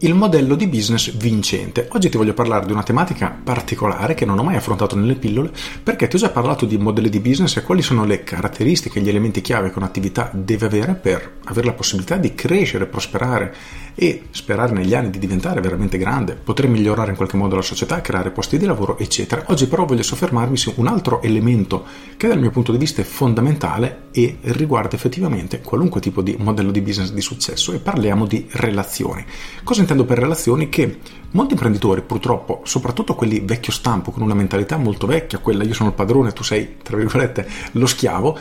Il modello di business vincente. Oggi ti voglio parlare di una tematica particolare che non ho mai affrontato nelle pillole perché ti ho già parlato di modelli di business e quali sono le caratteristiche, gli elementi chiave che un'attività deve avere per avere la possibilità di crescere, prosperare e sperare negli anni di diventare veramente grande, poter migliorare in qualche modo la società, creare posti di lavoro, eccetera. Oggi però voglio soffermarmi su un altro elemento che dal mio punto di vista è fondamentale e riguarda effettivamente qualunque tipo di modello di business di successo e parliamo di relazioni. Cosa intendo per relazioni? Che molti imprenditori purtroppo, soprattutto quelli vecchio stampo, con una mentalità molto vecchia, quella io sono il padrone, tu sei, tra virgolette, lo schiavo,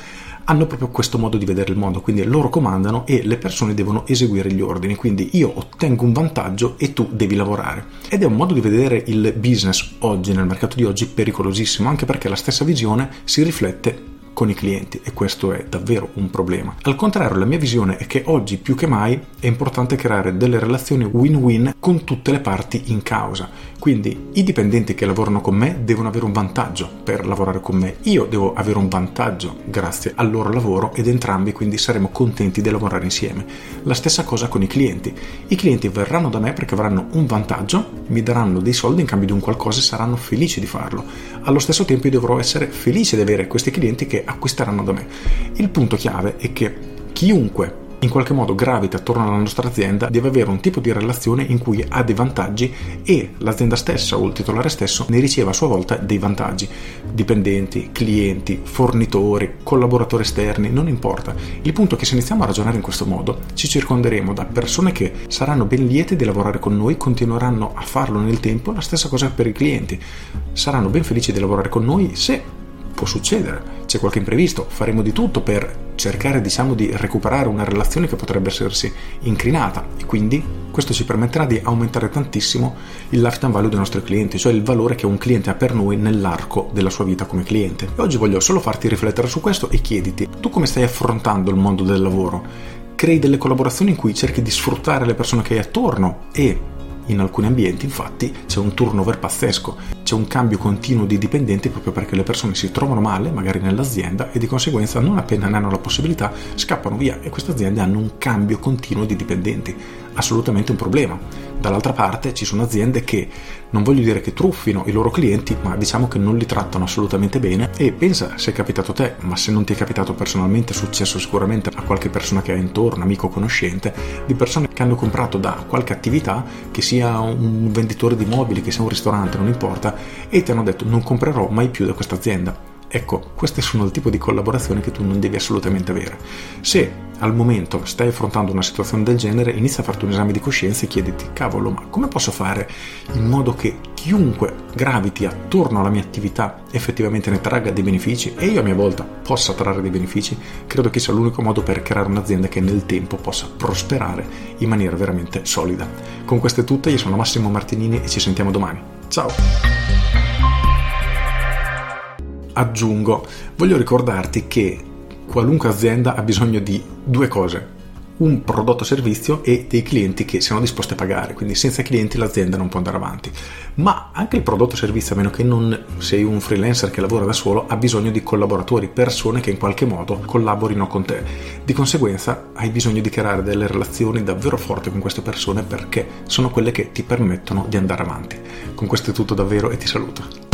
hanno proprio questo modo di vedere il mondo, quindi loro comandano e le persone devono eseguire gli ordini, quindi io ottengo un vantaggio e tu devi lavorare. Ed è un modo di vedere il business oggi, nel mercato di oggi, pericolosissimo, anche perché la stessa visione si riflette con i clienti e questo è davvero un problema. Al contrario, la mia visione è che oggi più che mai è importante creare delle relazioni win-win con tutte le parti in causa. Quindi i dipendenti che lavorano con me devono avere un vantaggio per lavorare con me, io devo avere un vantaggio grazie al loro lavoro ed entrambi quindi saremo contenti di lavorare insieme. La stessa cosa con i clienti. I clienti verranno da me perché avranno un vantaggio, mi daranno dei soldi in cambio di un qualcosa e saranno felici di farlo. Allo stesso tempo io dovrò essere felice di avere questi clienti che acquisteranno da me. Il punto chiave è che chiunque in qualche modo gravita attorno alla nostra azienda deve avere un tipo di relazione in cui ha dei vantaggi e l'azienda stessa o il titolare stesso ne riceve a sua volta dei vantaggi. Dipendenti, clienti, fornitori, collaboratori esterni, non importa. Il punto è che se iniziamo a ragionare in questo modo ci circonderemo da persone che saranno ben liete di lavorare con noi, continueranno a farlo nel tempo, la stessa cosa per i clienti. Saranno ben felici di lavorare con noi se può succedere, c'è qualche imprevisto, faremo di tutto per cercare diciamo di recuperare una relazione che potrebbe essersi incrinata e quindi questo ci permetterà di aumentare tantissimo il lifetime value dei nostri clienti, cioè il valore che un cliente ha per noi nell'arco della sua vita come cliente. E oggi voglio solo farti riflettere su questo e chiediti, tu come stai affrontando il mondo del lavoro? Crei delle collaborazioni in cui cerchi di sfruttare le persone che hai attorno e in alcuni ambienti infatti c'è un turnover pazzesco, c'è un cambio continuo di dipendenti proprio perché le persone si trovano male magari nell'azienda e di conseguenza non appena ne hanno la possibilità scappano via e queste aziende hanno un cambio continuo di dipendenti, assolutamente un problema. Dall'altra parte ci sono aziende che non voglio dire che truffino i loro clienti, ma diciamo che non li trattano assolutamente bene. E pensa se è capitato a te, ma se non ti è capitato personalmente è successo sicuramente a qualche persona che hai intorno, amico conoscente, di persone che hanno comprato da qualche attività, che sia un venditore di mobili, che sia un ristorante, non importa, e ti hanno detto non comprerò mai più da questa azienda Ecco, queste sono il tipo di collaborazione che tu non devi assolutamente avere. Se al momento stai affrontando una situazione del genere, inizia a farti un esame di coscienza e chiediti, cavolo, ma come posso fare in modo che chiunque graviti attorno alla mia attività effettivamente ne tragga dei benefici e io a mia volta possa trarre dei benefici? Credo che sia l'unico modo per creare un'azienda che nel tempo possa prosperare in maniera veramente solida. Con questo è tutto, io sono Massimo Martinini e ci sentiamo domani. Ciao! Aggiungo, voglio ricordarti che qualunque azienda ha bisogno di due cose, un prodotto servizio e dei clienti che siano disposti a pagare, quindi senza clienti l'azienda non può andare avanti. Ma anche il prodotto servizio, a meno che non sei un freelancer che lavora da solo, ha bisogno di collaboratori, persone che in qualche modo collaborino con te. Di conseguenza hai bisogno di creare delle relazioni davvero forti con queste persone perché sono quelle che ti permettono di andare avanti. Con questo è tutto davvero e ti saluto.